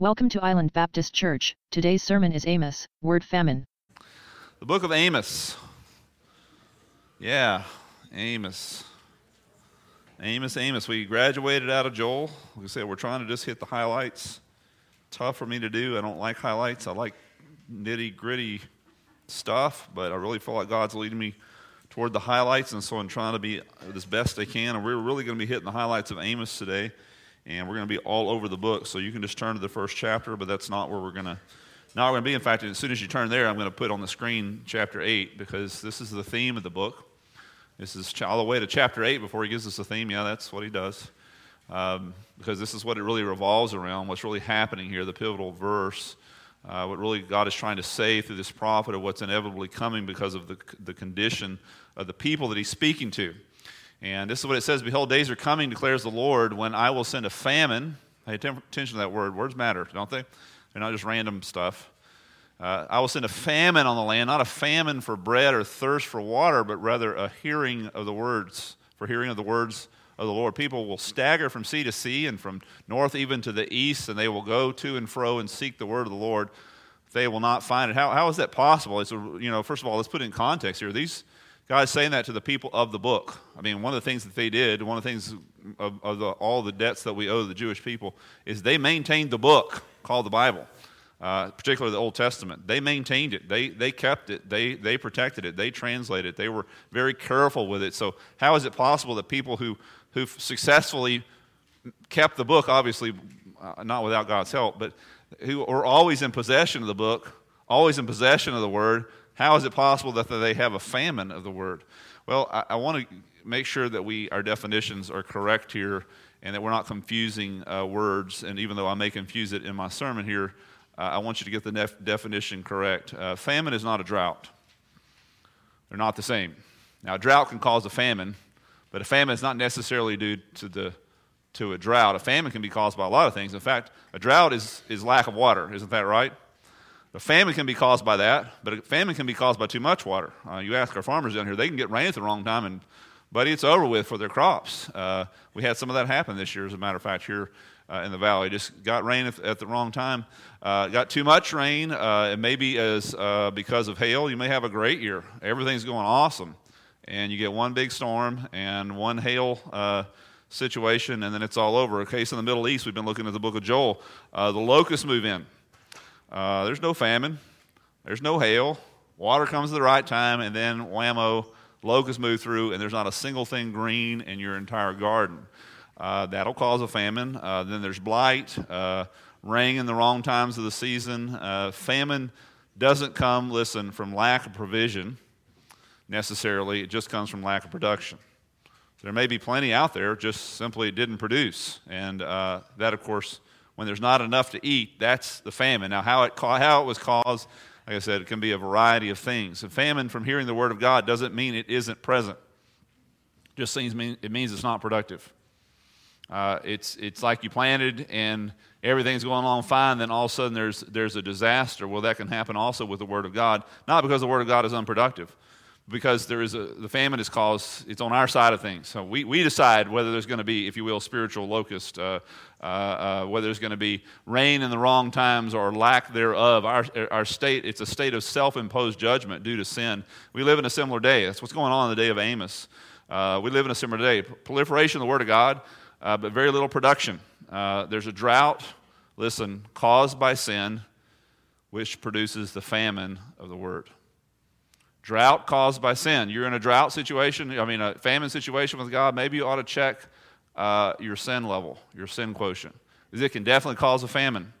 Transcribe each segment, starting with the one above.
Welcome to Island Baptist Church. Today's sermon is Amos, word famine. The book of Amos. Yeah, Amos. Amos, Amos. We graduated out of Joel. Like I said, we're trying to just hit the highlights. Tough for me to do. I don't like highlights. I like nitty gritty stuff, but I really feel like God's leading me toward the highlights, and so I'm trying to be as best I can. And we're really going to be hitting the highlights of Amos today, and we're going to be all over the book. So you can just turn to the first chapter, but that's not where we're going to. Not going to be. In fact, as soon as you turn there, I'm going to put on the screen chapter eight because this is the theme of the book. This is all the way to chapter eight before he gives us a theme. Yeah, that's what he does. Um, because this is what it really revolves around, what's really happening here, the pivotal verse uh, what really God is trying to say through this prophet of what's inevitably coming because of the, the condition of the people that he's speaking to. And this is what it says Behold, days are coming, declares the Lord, when I will send a famine. Pay attention to that word. Words matter, don't they? They're not just random stuff. Uh, I will send a famine on the land, not a famine for bread or thirst for water, but rather a hearing of the words, for hearing of the words of the Lord. People will stagger from sea to sea and from north even to the east, and they will go to and fro and seek the word of the Lord. They will not find it. How, how is that possible? It's you know, first of all, let's put it in context here. These guys saying that to the people of the book. I mean, one of the things that they did, one of the things of, of the, all the debts that we owe the Jewish people, is they maintained the book called the Bible. Uh, particularly the Old Testament. They maintained it. They, they kept it. They, they protected it. They translated it. They were very careful with it. So, how is it possible that people who who've successfully kept the book, obviously uh, not without God's help, but who are always in possession of the book, always in possession of the word, how is it possible that they have a famine of the word? Well, I, I want to make sure that we our definitions are correct here and that we're not confusing uh, words. And even though I may confuse it in my sermon here, uh, I want you to get the def- definition correct. Uh, famine is not a drought, they're not the same. Now, a drought can cause a famine, but a famine is not necessarily due to, the, to a drought. A famine can be caused by a lot of things. In fact, a drought is, is lack of water. Isn't that right? A famine can be caused by that, but a famine can be caused by too much water. Uh, you ask our farmers down here, they can get rain at the wrong time, and buddy, it's over with for their crops. Uh, we had some of that happen this year, as a matter of fact, here uh, in the valley. Just got rain at, at the wrong time. Uh, got too much rain, uh, and maybe as uh, because of hail, you may have a great year. Everything's going awesome and you get one big storm and one hail situation, and then it's all over. A case in the Middle East, we've been looking at the book of Joel. The locusts move in. Uh, there's no famine, there's no hail. Water comes at the right time, and then whammo, locusts move through, and there's not a single thing green in your entire garden. Uh, that'll cause a famine. Uh, then there's blight, uh, rain in the wrong times of the season. famine doesn't come, listen, from lack of provision necessarily, it just comes from lack of production. There may be plenty out there, just simply didn't produce. And uh, that, of course, when there's not enough to eat, that's the famine. Now, how it, how it was caused, like I said, it can be a variety of things. Famine from hearing the Word of God doesn't mean it isn't present, it just means, it means it's not productive. Uh, it's, it's like you planted and everything's going along fine, then all of a sudden there's, there's a disaster. Well, that can happen also with the Word of God, not because the Word of God is unproductive because there is a, the famine is caused, it's on our side of things. So we, we decide whether there's going to be, if you will, spiritual locust, uh, uh, uh, whether there's going to be rain in the wrong times or lack thereof. Our, our state, it's a state of self imposed judgment due to sin. We live in a similar day. That's what's going on in the day of Amos. Uh, we live in a similar day. Proliferation of the Word of God, uh, but very little production. Uh, there's a drought, listen, caused by sin, which produces the famine of the Word. Drought caused by sin. You're in a drought situation, I mean, a famine situation with God, maybe you ought to check uh, your sin level, your sin quotient. Because it can definitely cause a famine.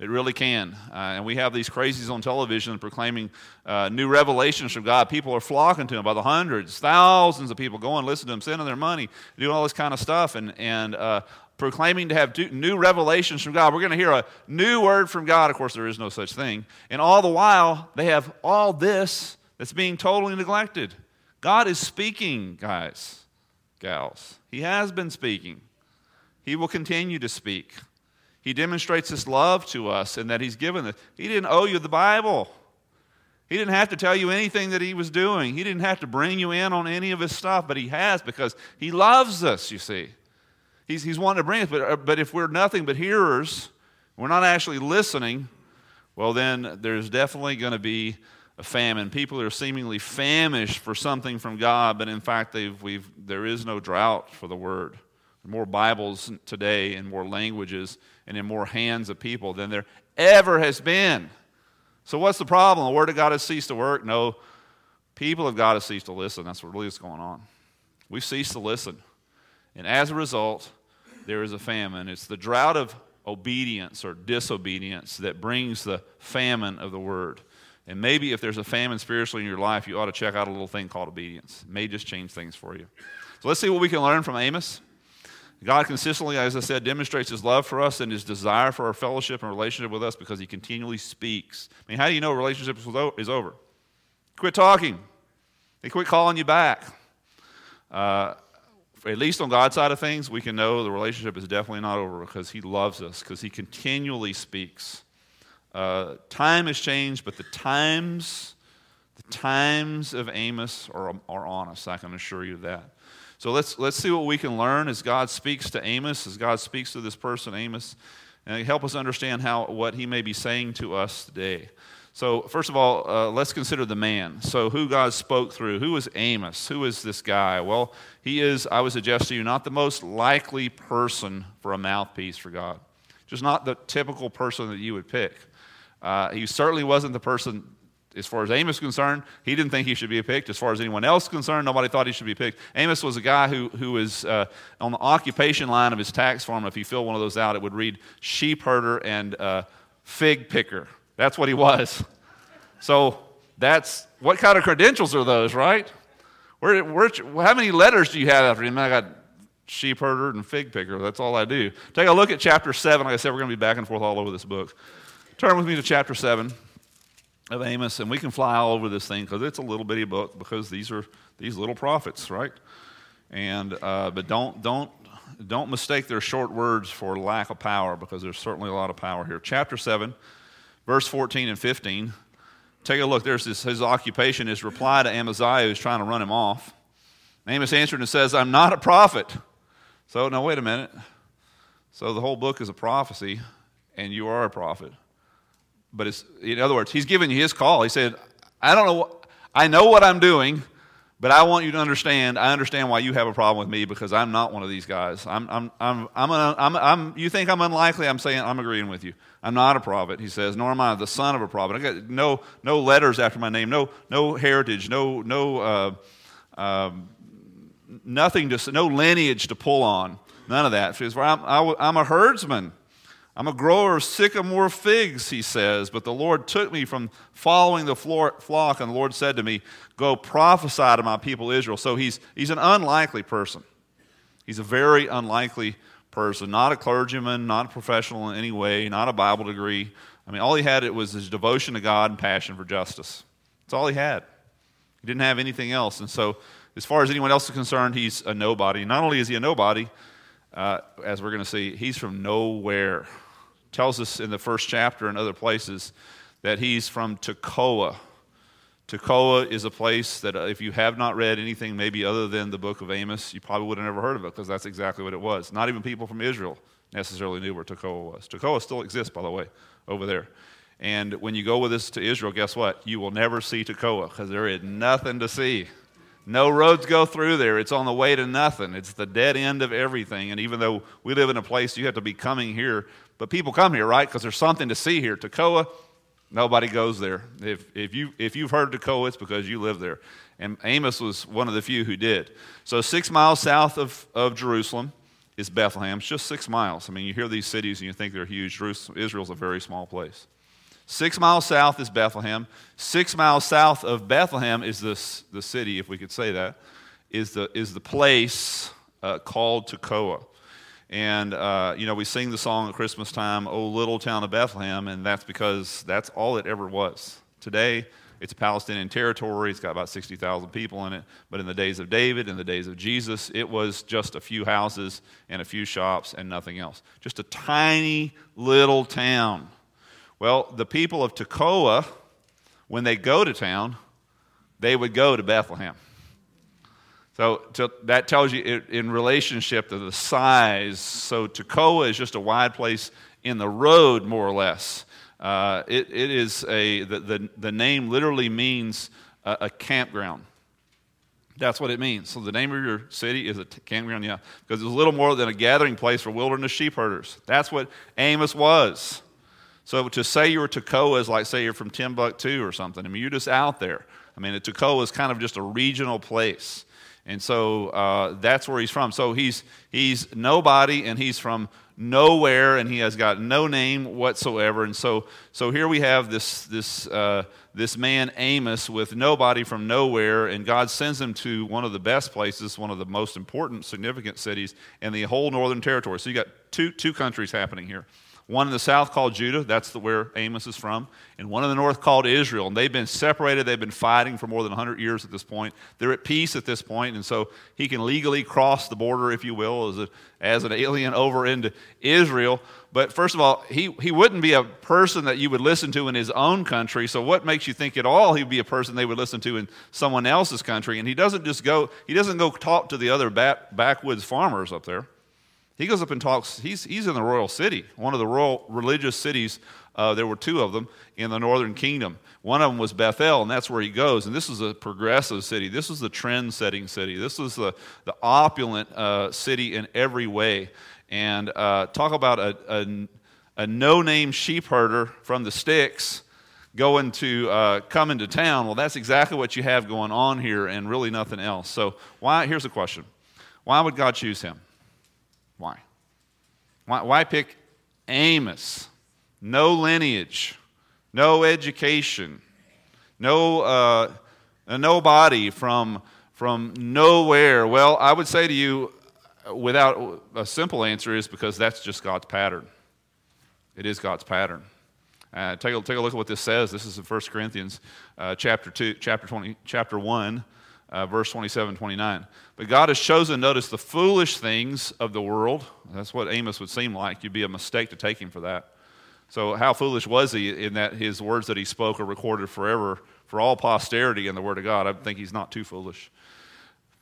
It really can. Uh, and we have these crazies on television proclaiming uh, new revelations from God. People are flocking to them by the hundreds, thousands of people going, listen to them, sending their money, doing all this kind of stuff, and, and uh, proclaiming to have new revelations from God. We're going to hear a new word from God. Of course, there is no such thing. And all the while, they have all this that's being totally neglected. God is speaking, guys, gals. He has been speaking. He will continue to speak. He demonstrates his love to us and that he's given it. He didn't owe you the Bible. He didn't have to tell you anything that he was doing. He didn't have to bring you in on any of his stuff, but he has because he loves us, you see. He's, he's wanting to bring us, but, uh, but if we're nothing but hearers, we're not actually listening, well, then there's definitely going to be a famine. People are seemingly famished for something from God, but in fact, they've, we've, there is no drought for the word. More Bibles today in more languages and in more hands of people than there ever has been. So, what's the problem? The Word of God has ceased to work? No, people of God have ceased to listen. That's what really is going on. We've ceased to listen. And as a result, there is a famine. It's the drought of obedience or disobedience that brings the famine of the Word. And maybe if there's a famine spiritually in your life, you ought to check out a little thing called obedience. It may just change things for you. So let's see what we can learn from Amos. God consistently, as I said, demonstrates his love for us and his desire for our fellowship and relationship with us because he continually speaks. I mean, how do you know a relationship is over? Quit talking. They quit calling you back. Uh, at least on God's side of things, we can know the relationship is definitely not over because he loves us, because he continually speaks. Uh, time has changed, but the times, the times of Amos are, are on us. I can assure you that. So let's, let's see what we can learn as God speaks to Amos, as God speaks to this person, Amos, and help us understand how, what he may be saying to us today. So, first of all, uh, let's consider the man. So, who God spoke through. Who is Amos? Who is this guy? Well, he is, I would suggest to you, not the most likely person for a mouthpiece for God. Just not the typical person that you would pick. Uh, he certainly wasn't the person as far as Amos concerned, he didn't think he should be picked. As far as anyone else concerned, nobody thought he should be picked. Amos was a guy who, who was uh, on the occupation line of his tax form. If you fill one of those out, it would read sheep herder and uh, fig picker. That's what he was. So that's what kind of credentials are those, right? Where, where, how many letters do you have after him? I got sheep herder and fig picker. That's all I do. Take a look at chapter 7. Like I said, we're going to be back and forth all over this book. Turn with me to chapter 7 of Amos, and we can fly all over this thing because it's a little bitty book because these are these little prophets, right? And uh, but don't don't don't mistake their short words for lack of power because there's certainly a lot of power here. Chapter seven, verse fourteen and fifteen. Take a look. There's this, his occupation, his reply to Amaziah, who's trying to run him off. Amos answered and says, "I'm not a prophet." So now wait a minute. So the whole book is a prophecy, and you are a prophet. But it's, in other words, he's giving you his call. He said, I don't know, I know what I'm doing, but I want you to understand, I understand why you have a problem with me because I'm not one of these guys. I'm, I'm, I'm, I'm, I'm, I'm, you think I'm unlikely? I'm saying I'm agreeing with you. I'm not a prophet, he says, nor am I the son of a prophet. I got no, no letters after my name, no, no heritage, no, no, uh, uh, nothing to, no lineage to pull on. None of that. Well, I'm, I'm a herdsman. I'm a grower of sycamore figs, he says, but the Lord took me from following the flock, and the Lord said to me, Go prophesy to my people Israel. So he's, he's an unlikely person. He's a very unlikely person, not a clergyman, not a professional in any way, not a Bible degree. I mean, all he had it was his devotion to God and passion for justice. That's all he had. He didn't have anything else. And so, as far as anyone else is concerned, he's a nobody. Not only is he a nobody, uh, as we're going to see, he's from nowhere tells us in the first chapter and other places that he's from Tekoa. Tekoa is a place that, uh, if you have not read anything maybe other than the book of Amos, you probably would have never heard of it because that's exactly what it was. Not even people from Israel necessarily knew where Tekoa was. Tekoa still exists, by the way, over there. And when you go with us to Israel, guess what? You will never see Tekoa because there is nothing to see. No roads go through there. It's on the way to nothing. It's the dead end of everything. And even though we live in a place you have to be coming here but people come here, right? Because there's something to see here. Tekoa, nobody goes there. If, if, you, if you've heard Tekoa, it's because you live there. And Amos was one of the few who did. So, six miles south of, of Jerusalem is Bethlehem. It's just six miles. I mean, you hear these cities and you think they're huge. Israel's a very small place. Six miles south is Bethlehem. Six miles south of Bethlehem is this, the city, if we could say that, is the, is the place uh, called Tekoa. And, uh, you know, we sing the song at Christmas time, Oh, Little Town of Bethlehem, and that's because that's all it ever was. Today, it's Palestinian territory. It's got about 60,000 people in it. But in the days of David, in the days of Jesus, it was just a few houses and a few shops and nothing else. Just a tiny little town. Well, the people of Tekoa, when they go to town, they would go to Bethlehem. So to, that tells you in relationship to the size. So Tekoa is just a wide place in the road, more or less. Uh, it, it is a, the, the, the name literally means a, a, campground. That's what it means. So the name of your city is a t- campground, yeah, because it's a little more than a gathering place for wilderness sheep herders. That's what Amos was. So to say you were Tekoa is like say you're from Timbuktu or something. I mean, you're just out there. I mean, Tekoa is kind of just a regional place. And so uh, that's where he's from. So he's, he's nobody and he's from nowhere and he has got no name whatsoever. And so, so here we have this, this, uh, this man, Amos, with nobody from nowhere, and God sends him to one of the best places, one of the most important, significant cities in the whole northern territory. So you got two, two countries happening here. One in the south called Judah, that's the, where Amos is from, and one in the north called Israel. And they've been separated, they've been fighting for more than 100 years at this point. They're at peace at this point, and so he can legally cross the border, if you will, as, a, as an alien over into Israel. But first of all, he, he wouldn't be a person that you would listen to in his own country. So what makes you think at all he'd be a person they would listen to in someone else's country? And he doesn't just go, he doesn't go talk to the other back, backwoods farmers up there. He goes up and talks. He's, he's in the royal city, one of the royal religious cities. Uh, there were two of them in the northern kingdom. One of them was Bethel, and that's where he goes. And this is a progressive city. This is the trend setting city. This is the, the opulent uh, city in every way. And uh, talk about a, a, a no name sheep herder from the sticks going to uh, come into town. Well, that's exactly what you have going on here, and really nothing else. So, why? Here's a question Why would God choose him? Why? Why, why pick Amos? No lineage, no education, no uh, nobody from from nowhere. Well, I would say to you, without a simple answer, is because that's just God's pattern. It is God's pattern. Uh, take, a, take a look at what this says. This is in 1 Corinthians uh, chapter 2, chapter 20, chapter 1, uh, verse 27, 29. But God has chosen, notice, the foolish things of the world. That's what Amos would seem like. You'd be a mistake to take him for that. So, how foolish was he in that his words that he spoke are recorded forever for all posterity in the Word of God? I think he's not too foolish.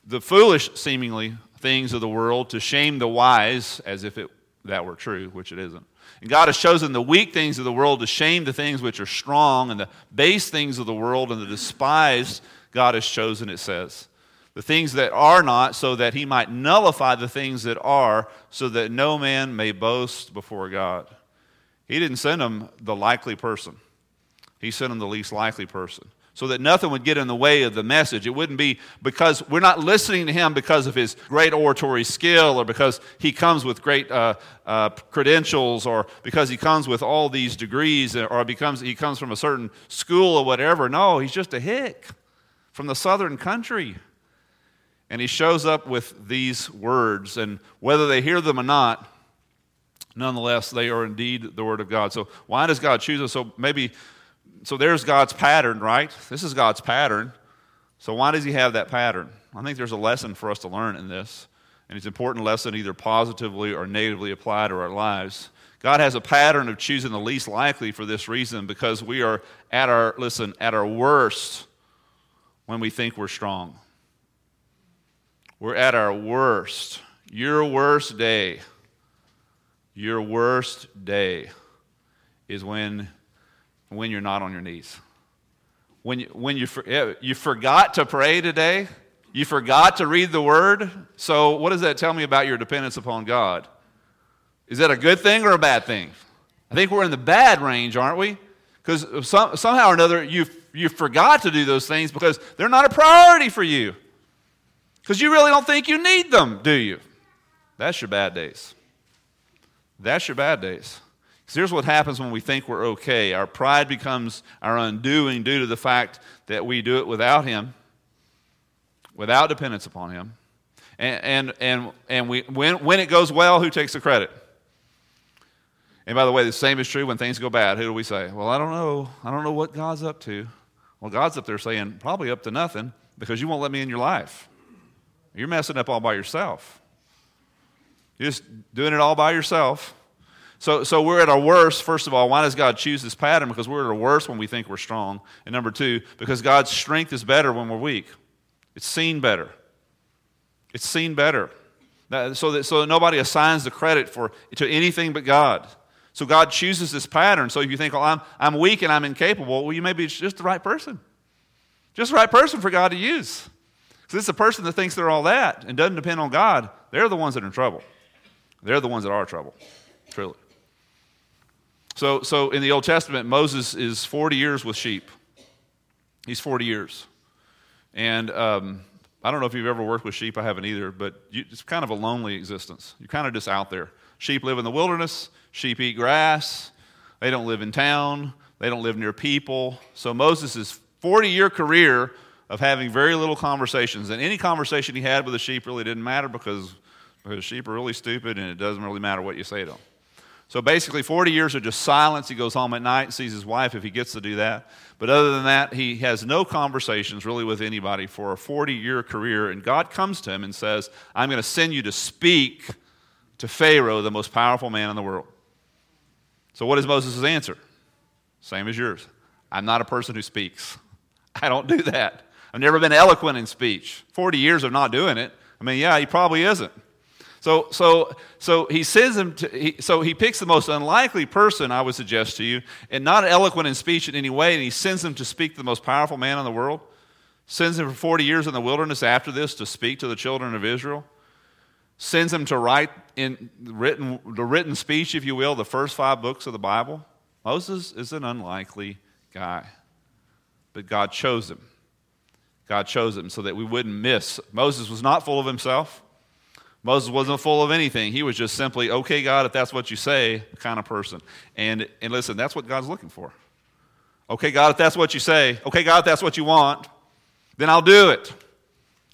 The foolish, seemingly, things of the world to shame the wise as if it, that were true, which it isn't. And God has chosen the weak things of the world to shame the things which are strong, and the base things of the world and the despised God has chosen, it says. The things that are not, so that he might nullify the things that are, so that no man may boast before God. He didn't send him the likely person, he sent him the least likely person so that nothing would get in the way of the message. It wouldn't be because we're not listening to him because of his great oratory skill or because he comes with great uh, uh, credentials or because he comes with all these degrees or becomes, he comes from a certain school or whatever. No, he's just a hick from the southern country. And he shows up with these words, and whether they hear them or not, nonetheless, they are indeed the Word of God. So, why does God choose us? So, maybe, so there's God's pattern, right? This is God's pattern. So, why does He have that pattern? I think there's a lesson for us to learn in this, and it's an important lesson either positively or negatively applied to our lives. God has a pattern of choosing the least likely for this reason because we are at our, listen, at our worst when we think we're strong. We're at our worst. Your worst day, your worst day is when, when you're not on your knees. When, you, when you, eh, you forgot to pray today, you forgot to read the word. So, what does that tell me about your dependence upon God? Is that a good thing or a bad thing? I think we're in the bad range, aren't we? Because some, somehow or another, you you forgot to do those things because they're not a priority for you. Because you really don't think you need them, do you? That's your bad days. That's your bad days. Because here's what happens when we think we're okay our pride becomes our undoing due to the fact that we do it without Him, without dependence upon Him. And, and, and, and we, when, when it goes well, who takes the credit? And by the way, the same is true when things go bad. Who do we say? Well, I don't know. I don't know what God's up to. Well, God's up there saying, probably up to nothing because you won't let me in your life. You're messing up all by yourself. You're just doing it all by yourself. So, so we're at our worst, first of all. Why does God choose this pattern? Because we're at our worst when we think we're strong. And number two, because God's strength is better when we're weak. It's seen better. It's seen better. So that, so that nobody assigns the credit for, to anything but God. So God chooses this pattern. So if you think, well, I'm, I'm weak and I'm incapable, well, you may be just the right person. Just the right person for God to use. Because it's a person that thinks they're all that and doesn't depend on God, they're the ones that are in trouble. They're the ones that are trouble, truly. So, so in the Old Testament, Moses is 40 years with sheep. He's 40 years. And um, I don't know if you've ever worked with sheep, I haven't either, but you, it's kind of a lonely existence. You're kind of just out there. Sheep live in the wilderness, sheep eat grass, they don't live in town, they don't live near people. So Moses' 40 year career of having very little conversations, and any conversation he had with the sheep really didn't matter because, because sheep are really stupid and it doesn't really matter what you say to them. So basically, 40 years of just silence. He goes home at night and sees his wife if he gets to do that. But other than that, he has no conversations really with anybody for a 40 year career. And God comes to him and says, I'm going to send you to speak to Pharaoh, the most powerful man in the world. So, what is Moses' answer? Same as yours. I'm not a person who speaks. I don't do that. I've never been eloquent in speech. 40 years of not doing it. I mean, yeah, he probably isn't. So, so, so he sends him to, he, so he picks the most unlikely person, I would suggest to you, and not eloquent in speech in any way, and he sends him to speak to the most powerful man in the world. Sends him for 40 years in the wilderness after this to speak to the children of Israel. Sends him to write in written, the written speech, if you will, the first five books of the Bible. Moses is an unlikely guy, but God chose him. God chose him so that we wouldn't miss. Moses was not full of himself. Moses wasn't full of anything. He was just simply, okay, God, if that's what you say, kind of person. And, and listen, that's what God's looking for. Okay, God, if that's what you say, okay, God, if that's what you want, then I'll do it.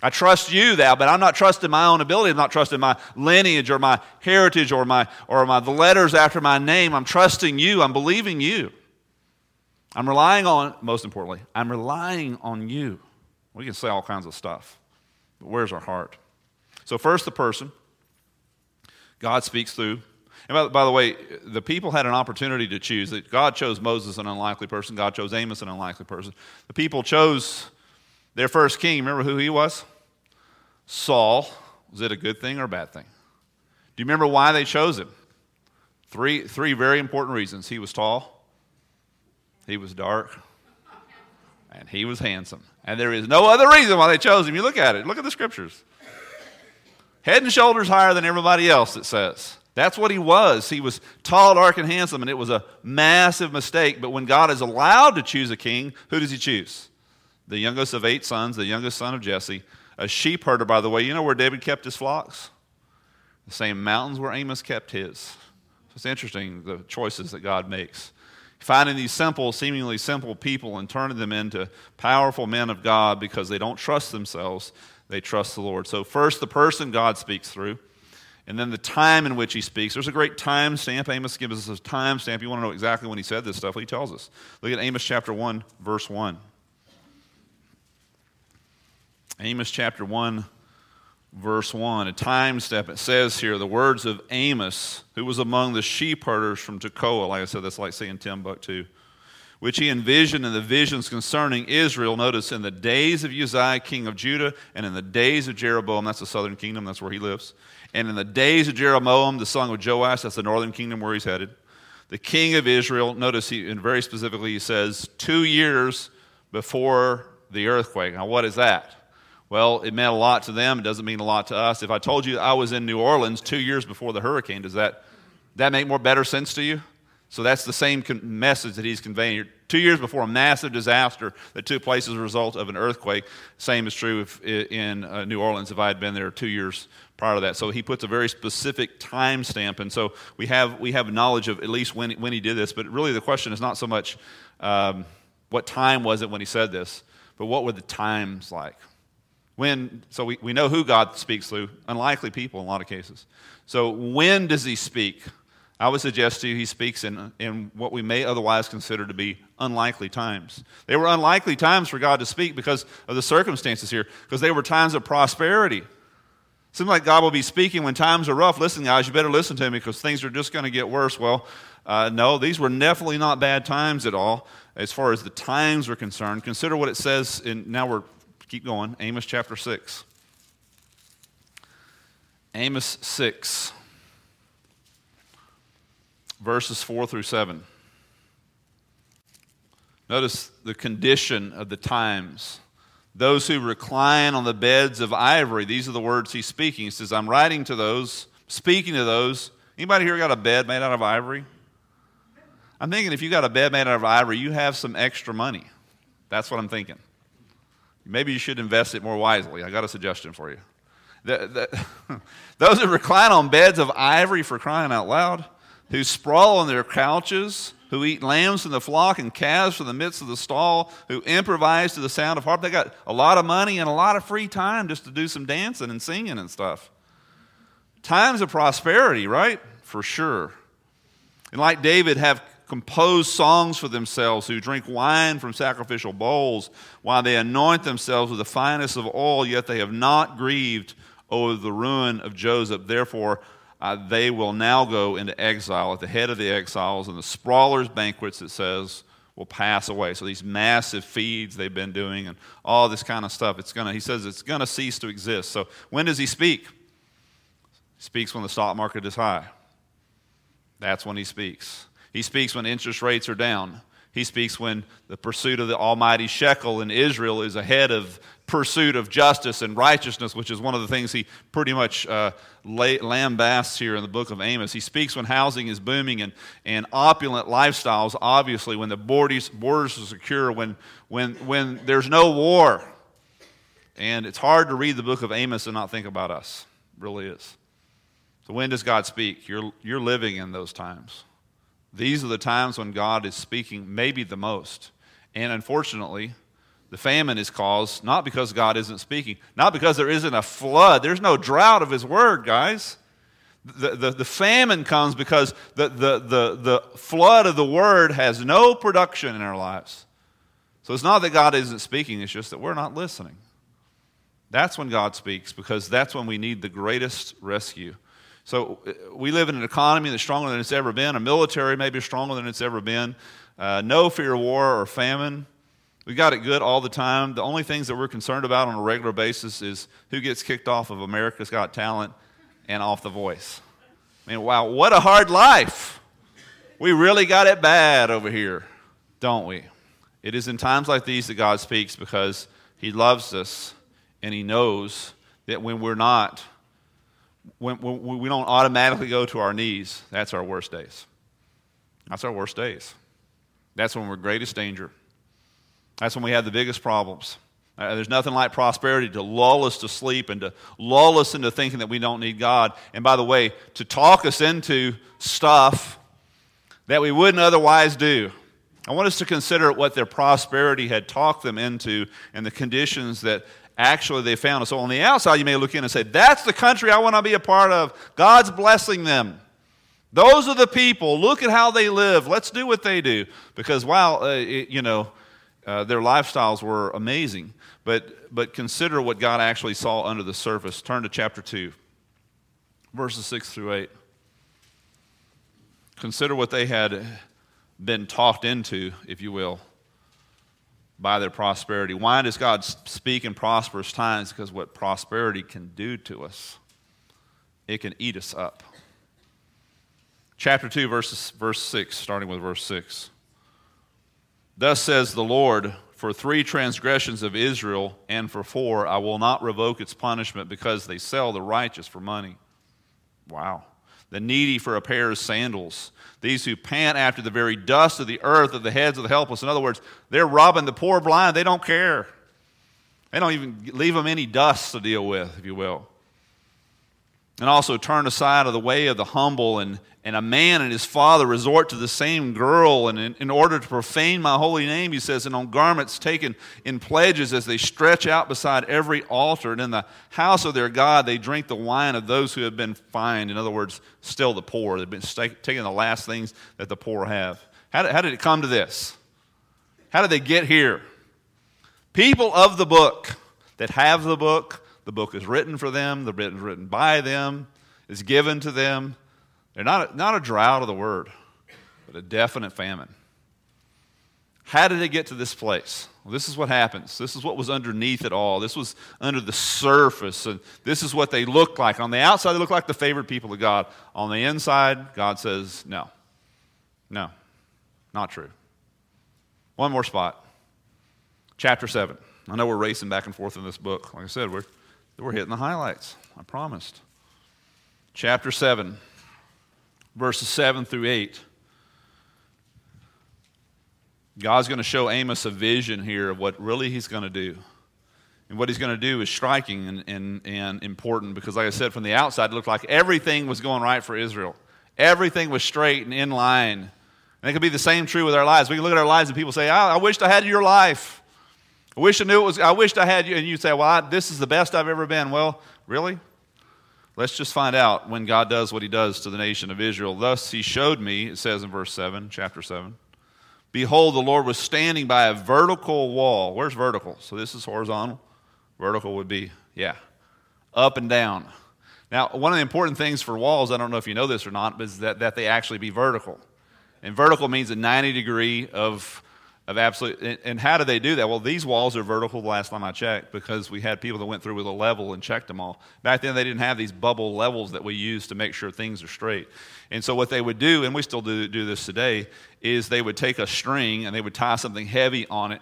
I trust you that, but I'm not trusting my own ability. I'm not trusting my lineage or my heritage or my or my the letters after my name. I'm trusting you. I'm believing you. I'm relying on, most importantly, I'm relying on you. We can say all kinds of stuff, but where's our heart? So, first, the person. God speaks through. And by, by, the way, the people had an opportunity to choose. God chose Moses, an unlikely person. God chose Amos, an unlikely person. The people chose their first king. Remember who he was? Saul. Was it a good thing or a bad thing? Do you remember why they chose him? Three, three very important reasons. He was tall, he was dark, and he was handsome. And there is no other reason why they chose him. You look at it, look at the scriptures. Head and shoulders higher than everybody else, it says. That's what he was. He was tall, dark, and handsome, and it was a massive mistake. But when God is allowed to choose a king, who does he choose? The youngest of eight sons, the youngest son of Jesse, a sheep herder, by the way. You know where David kept his flocks? The same mountains where Amos kept his. So it's interesting the choices that God makes. Finding these simple, seemingly simple people and turning them into powerful men of God because they don't trust themselves they trust the Lord. So, first, the person God speaks through, and then the time in which he speaks. There's a great time stamp. Amos gives us a time stamp. You want to know exactly when he said this stuff? He tells us. Look at Amos chapter 1, verse 1. Amos chapter 1, verse 1. A time step. It says here the words of Amos, who was among the sheep herders from Tekoa. Like I said, that's like saying Timbuktu which he envisioned in the visions concerning Israel. Notice in the days of Uzziah, king of Judah, and in the days of Jeroboam, that's the southern kingdom, that's where he lives. And in the days of Jeroboam, the son of Joash, that's the northern kingdom where he's headed. The king of Israel, notice he, and very specifically, he says, two years before the earthquake. Now, what is that? Well, it meant a lot to them. It doesn't mean a lot to us. If I told you I was in New Orleans two years before the hurricane, does that, that make more better sense to you? So that's the same message that he's conveying. Two years before a massive disaster that took place as a result of an earthquake. Same is true if, in uh, New Orleans if I had been there two years prior to that. So he puts a very specific time stamp. And so we have, we have knowledge of at least when, when he did this. But really the question is not so much um, what time was it when he said this, but what were the times like? When, so we, we know who God speaks through, unlikely people in a lot of cases. So when does he speak? I would suggest to you he speaks in, in what we may otherwise consider to be unlikely times. They were unlikely times for God to speak because of the circumstances here, because they were times of prosperity. Seems like God will be speaking when times are rough. Listen, guys, you better listen to me because things are just going to get worse. Well, uh, no, these were definitely not bad times at all as far as the times were concerned. Consider what it says in, now we're, keep going, Amos chapter 6. Amos 6. verses 4 through 7. Notice the condition of the times. Those who recline on the beds of ivory, these are the words he's speaking. He says, I'm writing to those, speaking to those. Anybody here got a bed made out of ivory? I'm thinking if you got a bed made out of ivory, you have some extra money. That's what I'm thinking. Maybe you should invest it more wisely. I got a suggestion for you. The, the, those who recline on beds of ivory for crying out loud, who sprawl on their couches, who eat lambs from the flock and calves from the midst of the stall, who improvise to the sound of harp. They got a lot of money and a lot of free time just to do some dancing and singing and stuff. Times of prosperity, right? For sure. And like David, have composed songs for themselves, who drink wine from sacrificial bowls, while they anoint themselves with the finest of oil, yet they have not grieved over the ruin of Joseph. Therefore, uh, they will now go into exile at the head of the exiles, and the sprawlers' banquets, it says, will pass away. So these massive feeds they've been doing and all this kind of stuff, it's gonna, he says it's going to cease to exist. So when does he speak? He speaks when the stock market is high. That's when he speaks. He speaks when interest rates are down. He speaks when the pursuit of the almighty shekel in Israel is ahead of pursuit of justice and righteousness, which is one of the things he pretty much uh, lambasts here in the book of Amos. He speaks when housing is booming and, and opulent lifestyles, obviously, when the borders, borders are secure, when, when, when there's no war. And it's hard to read the book of Amos and not think about us. It really is. So, when does God speak? You're, you're living in those times. These are the times when God is speaking maybe the most. And unfortunately, the famine is caused not because God isn't speaking, not because there isn't a flood. There's no drought of His word, guys. The, the, the famine comes because the, the, the, the flood of the word has no production in our lives. So it's not that God isn't speaking, it's just that we're not listening. That's when God speaks because that's when we need the greatest rescue. So uh, we live in an economy that's stronger than it's ever been, a military maybe stronger than it's ever been, uh, no fear of war or famine. We got it good all the time. The only things that we're concerned about on a regular basis is who gets kicked off of America's Got Talent and off The Voice. I mean, wow, what a hard life. We really got it bad over here, don't we? It is in times like these that God speaks because He loves us and He knows that when we're not when, when we don't automatically go to our knees, that's our worst days. That's our worst days. That's when we're greatest danger. That's when we have the biggest problems. Uh, there's nothing like prosperity to lull us to sleep and to lull us into thinking that we don't need God. And by the way, to talk us into stuff that we wouldn't otherwise do. I want us to consider what their prosperity had talked them into and the conditions that actually they found us. So on the outside, you may look in and say, That's the country I want to be a part of. God's blessing them. Those are the people. Look at how they live. Let's do what they do. Because while, uh, it, you know, uh, their lifestyles were amazing, but, but consider what God actually saw under the surface. Turn to chapter 2, verses 6 through 8. Consider what they had been talked into, if you will by their prosperity. Why does God speak in prosperous times? Because what prosperity can do to us, it can eat us up. Chapter 2, verses, verse 6, starting with verse 6. Thus says the Lord, for three transgressions of Israel and for four, I will not revoke its punishment because they sell the righteous for money. Wow the needy for a pair of sandals, these who pant after the very dust of the earth of the heads of the helpless. In other words, they're robbing the poor blind. They don't care. They don't even leave them any dust to deal with, if you will and also turn aside of the way of the humble, and, and a man and his father resort to the same girl, and in, in, order to profane my holy name, he says, and on garments taken in pledges as they stretch out beside every altar, and in the house of their God they drink the wine of those who have been fined. In other words, still the poor. They've been taking the last things that the poor have. How did, how did it come to this? How did they get here? People of the book that have the book the book is written for them, the is written by them, is given to them. Not a, not a drought of the word, but a definite famine. How did they get to this place? Well, this is what happens. This is what was underneath it all. This was under the surface, and this is what they looked like. On the outside, they look like the favored people of God. On the inside, God says, no. No, not true. One more spot. Chapter 7. I know we're racing back and forth in this book. Like I said, we're, we're hitting the highlights. I promised. Chapter 7, verses 7 through 8. God's going to show Amos a vision here of what really he's going to do. And what he's going to do is striking and, and, and important because, like I said, from the outside, it looked like everything was going right for Israel. Everything was straight and in line. And it could be the same true with our lives. We can look at our lives and people say, I, I wished I had your life. I wish I knew it was, I wished I had you. And you say, Well, I, this is the best I've ever been. Well, really? Let's just find out when God does what he does to the nation of Israel. Thus he showed me, it says in verse 7, chapter 7. Behold, the Lord was standing by a vertical wall. Where's vertical? So this is horizontal. Vertical would be, yeah, up and down. Now, one of the important things for walls, I don't know if you know this or not, is that, that they actually be vertical. And vertical means a 90 degree of, of absolute. And, how do they do that? Well, these walls are vertical the last time I checked because we had people that went through with a level and checked them all. Back then, they didn't have these bubble levels that we use to make sure things are straight. And so, what they would do, and we still do, do this today, is they would take a string and they would tie something heavy on it.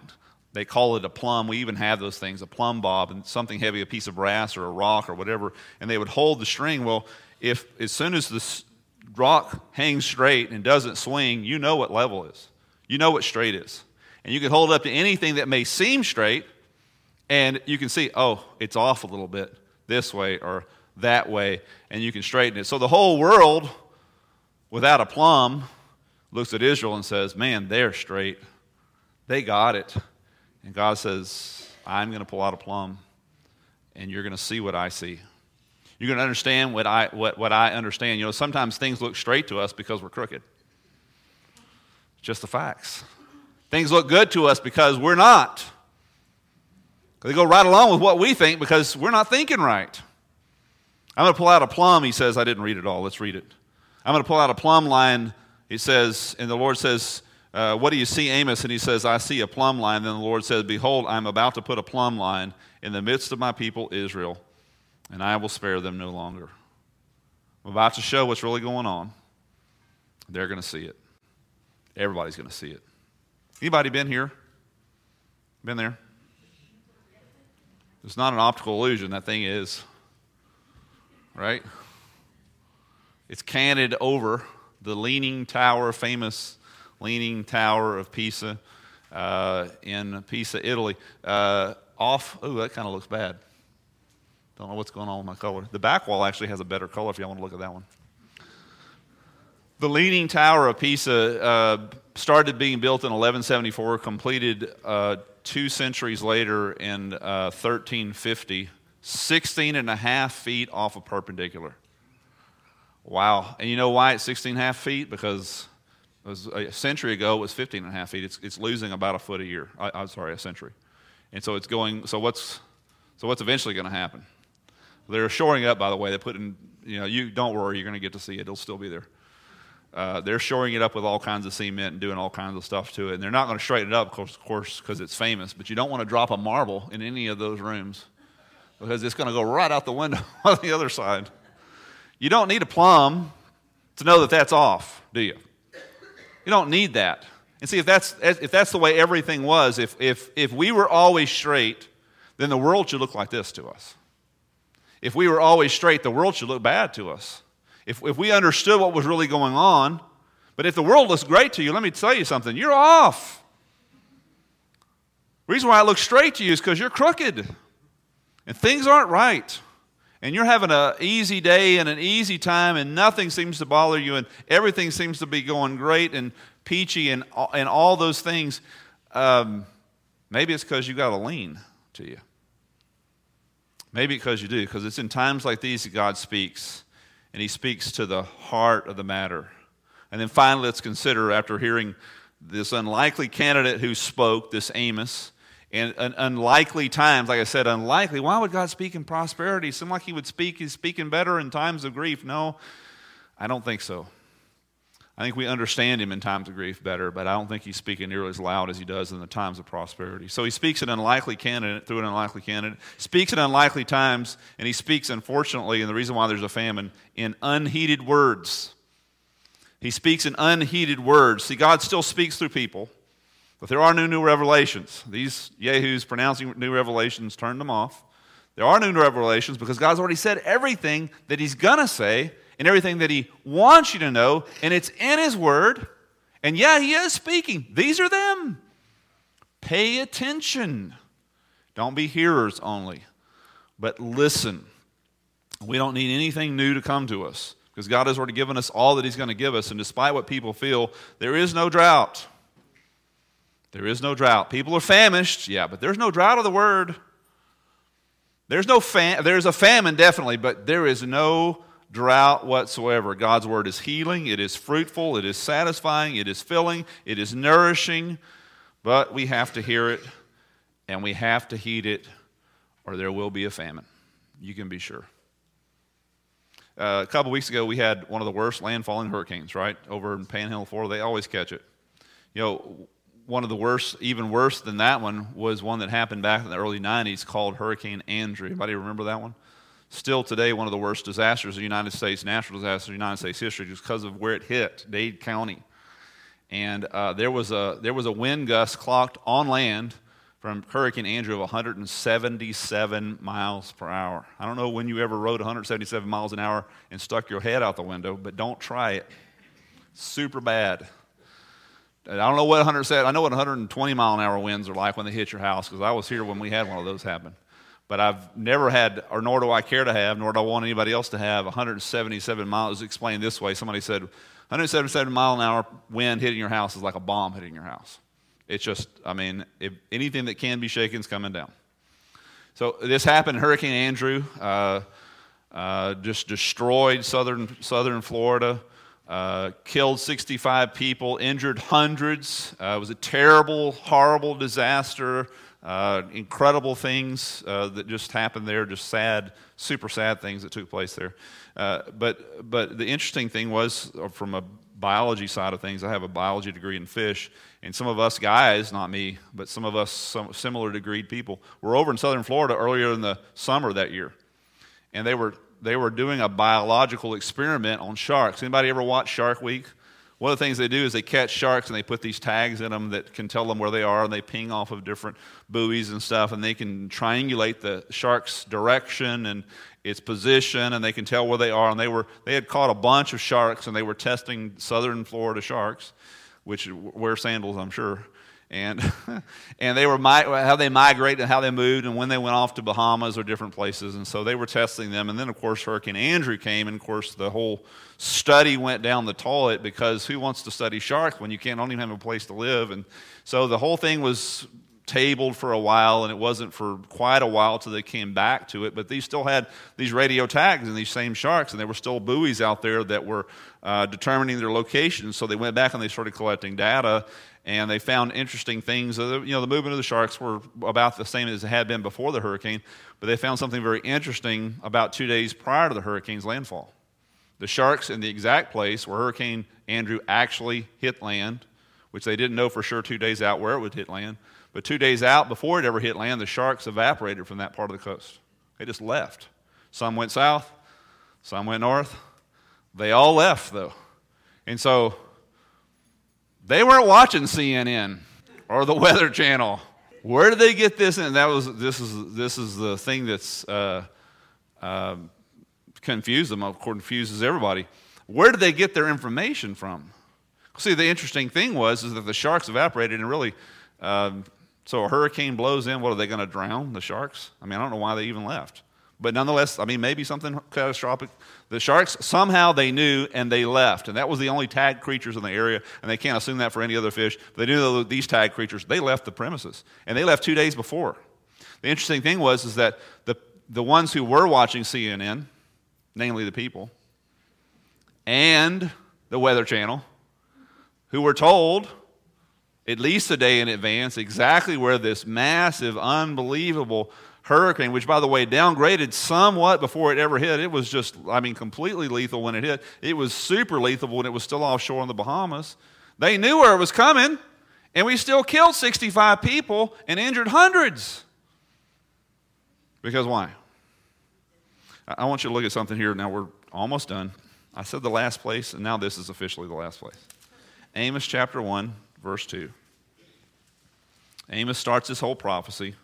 They call it a plumb. We even have those things, a plumb bob, and something heavy, a piece of brass or a rock or whatever. And they would hold the string. Well, if as soon as the rock hangs straight and doesn't swing, you know what level is. You know what straight is. And you can hold it up to anything that may seem straight, and you can see, oh, it's off a little bit this way or that way, and you can straighten it. So the whole world, without a plumb, looks at Israel and says, man, they're straight. They got it. And God says, I'm going to pull out a plumb, and you're going to see what I see. You're going to understand what I, what, what I understand. You know, sometimes things look straight to us because we're crooked. Just the facts. Things look good to us because we're not. They go right along with what we think because we're not thinking right. I'm going to pull out a plumb, he says. I didn't read it all. Let's read it. I'm going to pull out a plumb line, he says, and the Lord says, uh, What do you see, Amos? And he says, I see a plumb line. Then the Lord says, Behold, I'm about to put a plumb line in the midst of my people, Israel and I will spare them no longer. I'm about to show what's really going on. They're going to see it. Everybody's going to see it. Anybody been here? Been there? It's not an optical illusion, that thing is. Right? It's canted over the Leaning Tower, famous Leaning Tower of Pisa uh, in Pisa, Italy. Uh, off, oh, that kind of looks bad. Don't know what's going on with my color. The back wall actually has a better color if you want to look at that one. The Leaning Tower of Pisa uh, started being built in 1174, completed uh, two centuries later in uh, 1350, 16 and a half feet off a of perpendicular. Wow. And you know why it's 16 and a half feet? Because was, a century ago it was 15 and a half feet. It's, it's losing about a foot a year. I, am sorry, a century. And so it's going, so what's, so what's eventually going to happen? They're shoring up, by the way. They put in, you know, you don't worry, you're going to get to see it. It'll still be there. Uh, they're shoring it up with all kinds of cement and doing all kinds of stuff to it. And they're not going to straighten it up, of course, because it's famous. But you don't want to drop a marble in any of those rooms because it's going to go right out the window on the other side. You don't need a plumb to know that that's off, do you? You don't need that. And see, if that's, if that's the way everything was, if, if, if we were always straight, then the world should look like this to us. If we were always straight, the world should look bad to us. If, if we understood what was really going on, but if the world looks great to you, let me tell you something you're off. Reason why I look straight to you is because you're crooked and things aren't right. And you're having an easy day and an easy time, and nothing seems to bother you, and everything seems to be going great and peachy and, and all those things. Um, maybe it's because you got a lean to you. Maybe because you do, because it's in times like these that God speaks, and He speaks to the heart of the matter. And then finally, let's consider after hearing this unlikely candidate who spoke, this Amos, and an unlikely times, like I said, unlikely. Why would God speak in prosperity? Seem like He would speak, He's speaking better in times of grief. No, I don't think so. I think we understand him in times of grief better, but I don't think he's speaking nearly as loud as he does in the times of prosperity. So he speaks an unlikely candidate through an unlikely candidate, speaks at unlikely times, and he speaks, unfortunately, and the reason why there's a famine, in unheeded words. He speaks in unheeded words. See, God still speaks through people, but there are new new revelations. These yahoos pronouncing new revelations turned them off. There are new revelations because God's already said everything that He's going to say and everything that He wants you to know, and it's in His Word. And yeah, He is speaking. These are them. Pay attention. Don't be hearers only, but listen. We don't need anything new to come to us because God has already given us all that He's going to give us. And despite what people feel, there is no drought. There is no drought. People are famished, yeah, but there's no drought of the word. There's no fam- there's a famine definitely, but there is no drought whatsoever. God's word is healing, it is fruitful, it is satisfying, it is filling, it is nourishing, but we have to hear it and we have to heed it or there will be a famine. You can be sure. Uh, a couple weeks ago, we had one of the worst landfalling hurricanes, right? Over in Panhandle, Florida. They always catch it. You know, one of the worst, even worse than that one, was one that happened back in the early 90s called Hurricane Andrew. Anybody remember that one? Still today, one of the worst disasters of United States, natural disasters of United States history, just because of where it hit, Dade County. And uh, there, was a, there was a wind gust clocked on land from Hurricane Andrew of 177 miles per hour. I don't know when you ever rode 177 miles an hour and stuck your head out the window, but don't try it. Super bad. I don't know what 100 said. I know what 120 mile an hour winds are like when they hit your house because I was here when we had one of those happen. But I've never had, or nor do I care to have, nor do I want anybody else to have 177 miles. Explained this way: somebody said 177 mile an hour wind hitting your house is like a bomb hitting your house. It's just, I mean, if anything that can be shaken is coming down. So this happened. Hurricane Andrew uh, uh, just destroyed southern southern Florida, uh, killed 65 people, injured hundreds. Uh, it was a terrible, horrible disaster. Uh, incredible things uh, that just happened there, just sad, super sad things that took place there. but but the interesting thing was, from a biology side of things, I have a biology degree in fish. And some of us guys, not me, but some of us some similar degreed people, were over in southern Florida earlier in the summer that year. And they were, they were doing a biological experiment on sharks. Anybody ever watch Shark Week? One of the things they do is they catch sharks and they put these tags in them that can tell them where they are, and they ping off of different buoys and stuff, and they can triangulate the shark's direction and its position, and they can tell where they are. And they were they had caught a bunch of sharks, and they were testing southern Florida sharks, which wear sandals, I'm sure. And, and they were how they migrated and how they moved and when they went off to Bahamas or different places. And so they were testing them. And then, of course, Hurricane Andrew came, and of course, the whole study went down the toilet because who wants to study sharks when you can't don't even have a place to live? And so the whole thing was tabled for a while, and it wasn't for quite a while till they came back to it. But they still had these radio tags and these same sharks, and there were still buoys out there that were uh, determining their location. So they went back and they started collecting data, and they found interesting things. You know, the movement of the sharks were about the same as it had been before the hurricane, but they found something very interesting about two days prior to the hurricane's landfall. The sharks in the exact place where Hurricane Andrew actually hit land, which they didn't know for sure two days out where it would hit land but two days out, before it ever hit land, the sharks evaporated from that part of the coast. They just left. Some went south, some went north. They all left, though. And so they weren't watching CNN or the Weather Channel. Where did they get this? And that was this is this is the thing that's uh, uh, confused them. Of course, confuses everybody. Where did they get their information from? See, the interesting thing was is that the sharks evaporated and really um, so a hurricane blows in, what are they going to drown the sharks? I mean, I don't know why they even left. But nonetheless, I mean, maybe something catastrophic. The sharks, somehow they knew and they left. And that was the only tagged creatures in the area. And they can't assume that for any other fish. But they knew these tagged creatures, they left the premises. And they left two days before. The interesting thing was is that the, the ones who were watching CNN, namely the people, and the Weather Channel, who were told at least a day in advance exactly where this massive, unbelievable hurricane, which, by the way, downgraded somewhat before it ever hit. It was just, I mean, completely lethal when it hit. It was super lethal when it was still offshore in the Bahamas. They knew where it was coming, and we still killed 65 people and injured hundreds. Because why? I want you to look at something here. Now, we're almost done. I said the last place, and now this is officially the last place. Amos chapter 1, verse 2. Amos starts this whole prophecy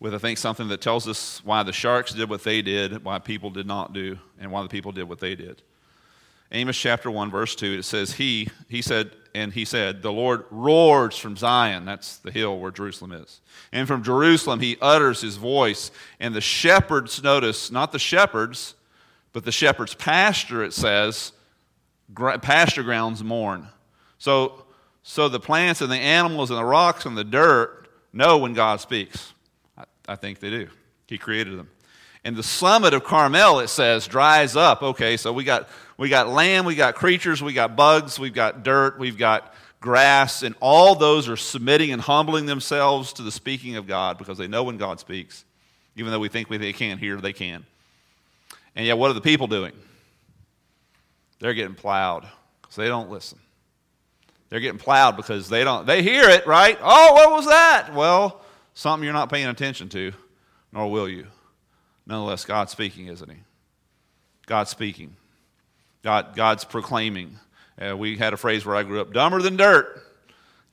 with, I think, something that tells us why the sharks did what they did, why people did not do, and why the people did what they did. Amos chapter 1, verse 2, it says, He, he said, and he said, The Lord roars from Zion, that's the hill where Jerusalem is. And from Jerusalem he utters his voice. And the shepherds, notice, not the shepherds, but the shepherd's pasture, it says, pasture grounds mourn. So, so the plants and the animals and the rocks and the dirt know when God speaks. I, think they do. He created them. And the summit of Carmel, it says, dries up. Okay, so we got, we got land, we got creatures, we got bugs, we've got dirt, we've got grass, and all those are submitting and humbling themselves to the speaking of God because they know when God speaks. Even though we think they can't hear, they can. And yet, what are the people doing? They're getting plowed because they don't listen. They're getting plowed because they don't, they hear it, right? Oh, what was that? Well, something you're not paying attention to, nor will you. Nonetheless, God's speaking, isn't He? God's speaking. God, God's proclaiming. Uh, we had a phrase where I grew up dumber than dirt.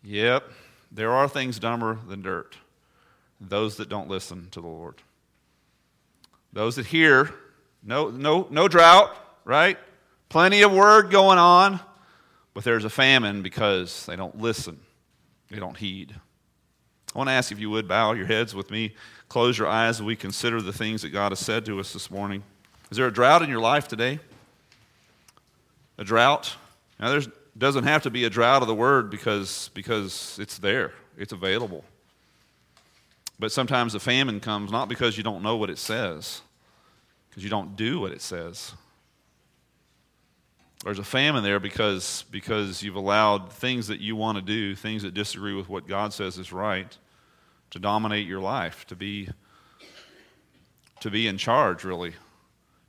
Yep, there are things dumber than dirt. Those that don't listen to the Lord. Those that hear, no, no, no drought, right? Plenty of word going on, but there's a famine because they don't listen, they don't heed. I want to ask if you would bow your heads with me, close your eyes, as we consider the things that God has said to us this morning. Is there a drought in your life today? A drought? Now, there doesn't have to be a drought of the word because, because it's there, it's available. But sometimes a famine comes not because you don't know what it says, because you don't do what it says. There's a famine there because, because you've allowed things that you want to do, things that disagree with what God says is right, to dominate your life, to be, to be in charge, really,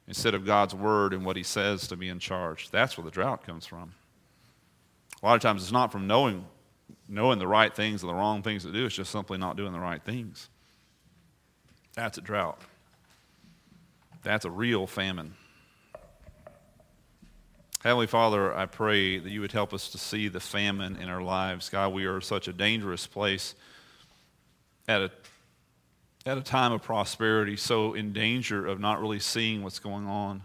instead of God's word and what He says to be in charge. That's where the drought comes from. A lot of times it's not from knowing, knowing the right things and the wrong things to do, it's just simply not doing the right things. That's a drought. That's a real famine. Heavenly Father, I pray that you would help us to see the famine in our lives. God, we are such a dangerous place at a, at a time of prosperity, so in danger of not really seeing what's going on,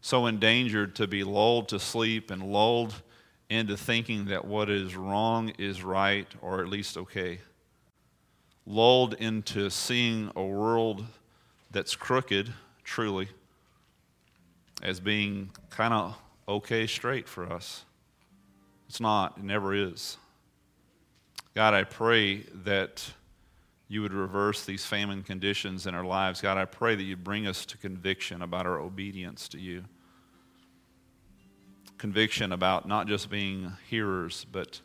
so endangered to be lulled to sleep and lulled into thinking that what is wrong is right or at least okay, lulled into seeing a world that's crooked, truly, as being kind of okay straight for us. It's not, it never is. God, I pray that you would reverse these famine conditions in our lives. God, I pray that you'd bring us to conviction about our obedience to you. Conviction about not just being hearers, but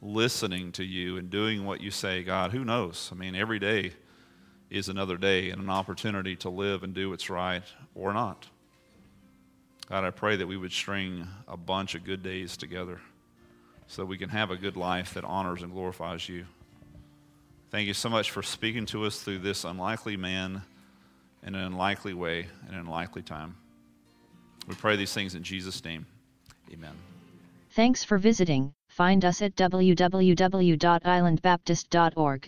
listening to you and doing what you say. God, who knows? I mean, every day is another day and an opportunity to live and do what's right or not. God, I pray that we would string a bunch of good days together so we can have a good life that honors and glorifies you. Thank you so much for speaking to us through this unlikely man in an unlikely way in an unlikely time. We pray these things in Jesus' name. Amen. Thanks for visiting. Find us at www.islandbaptist.org.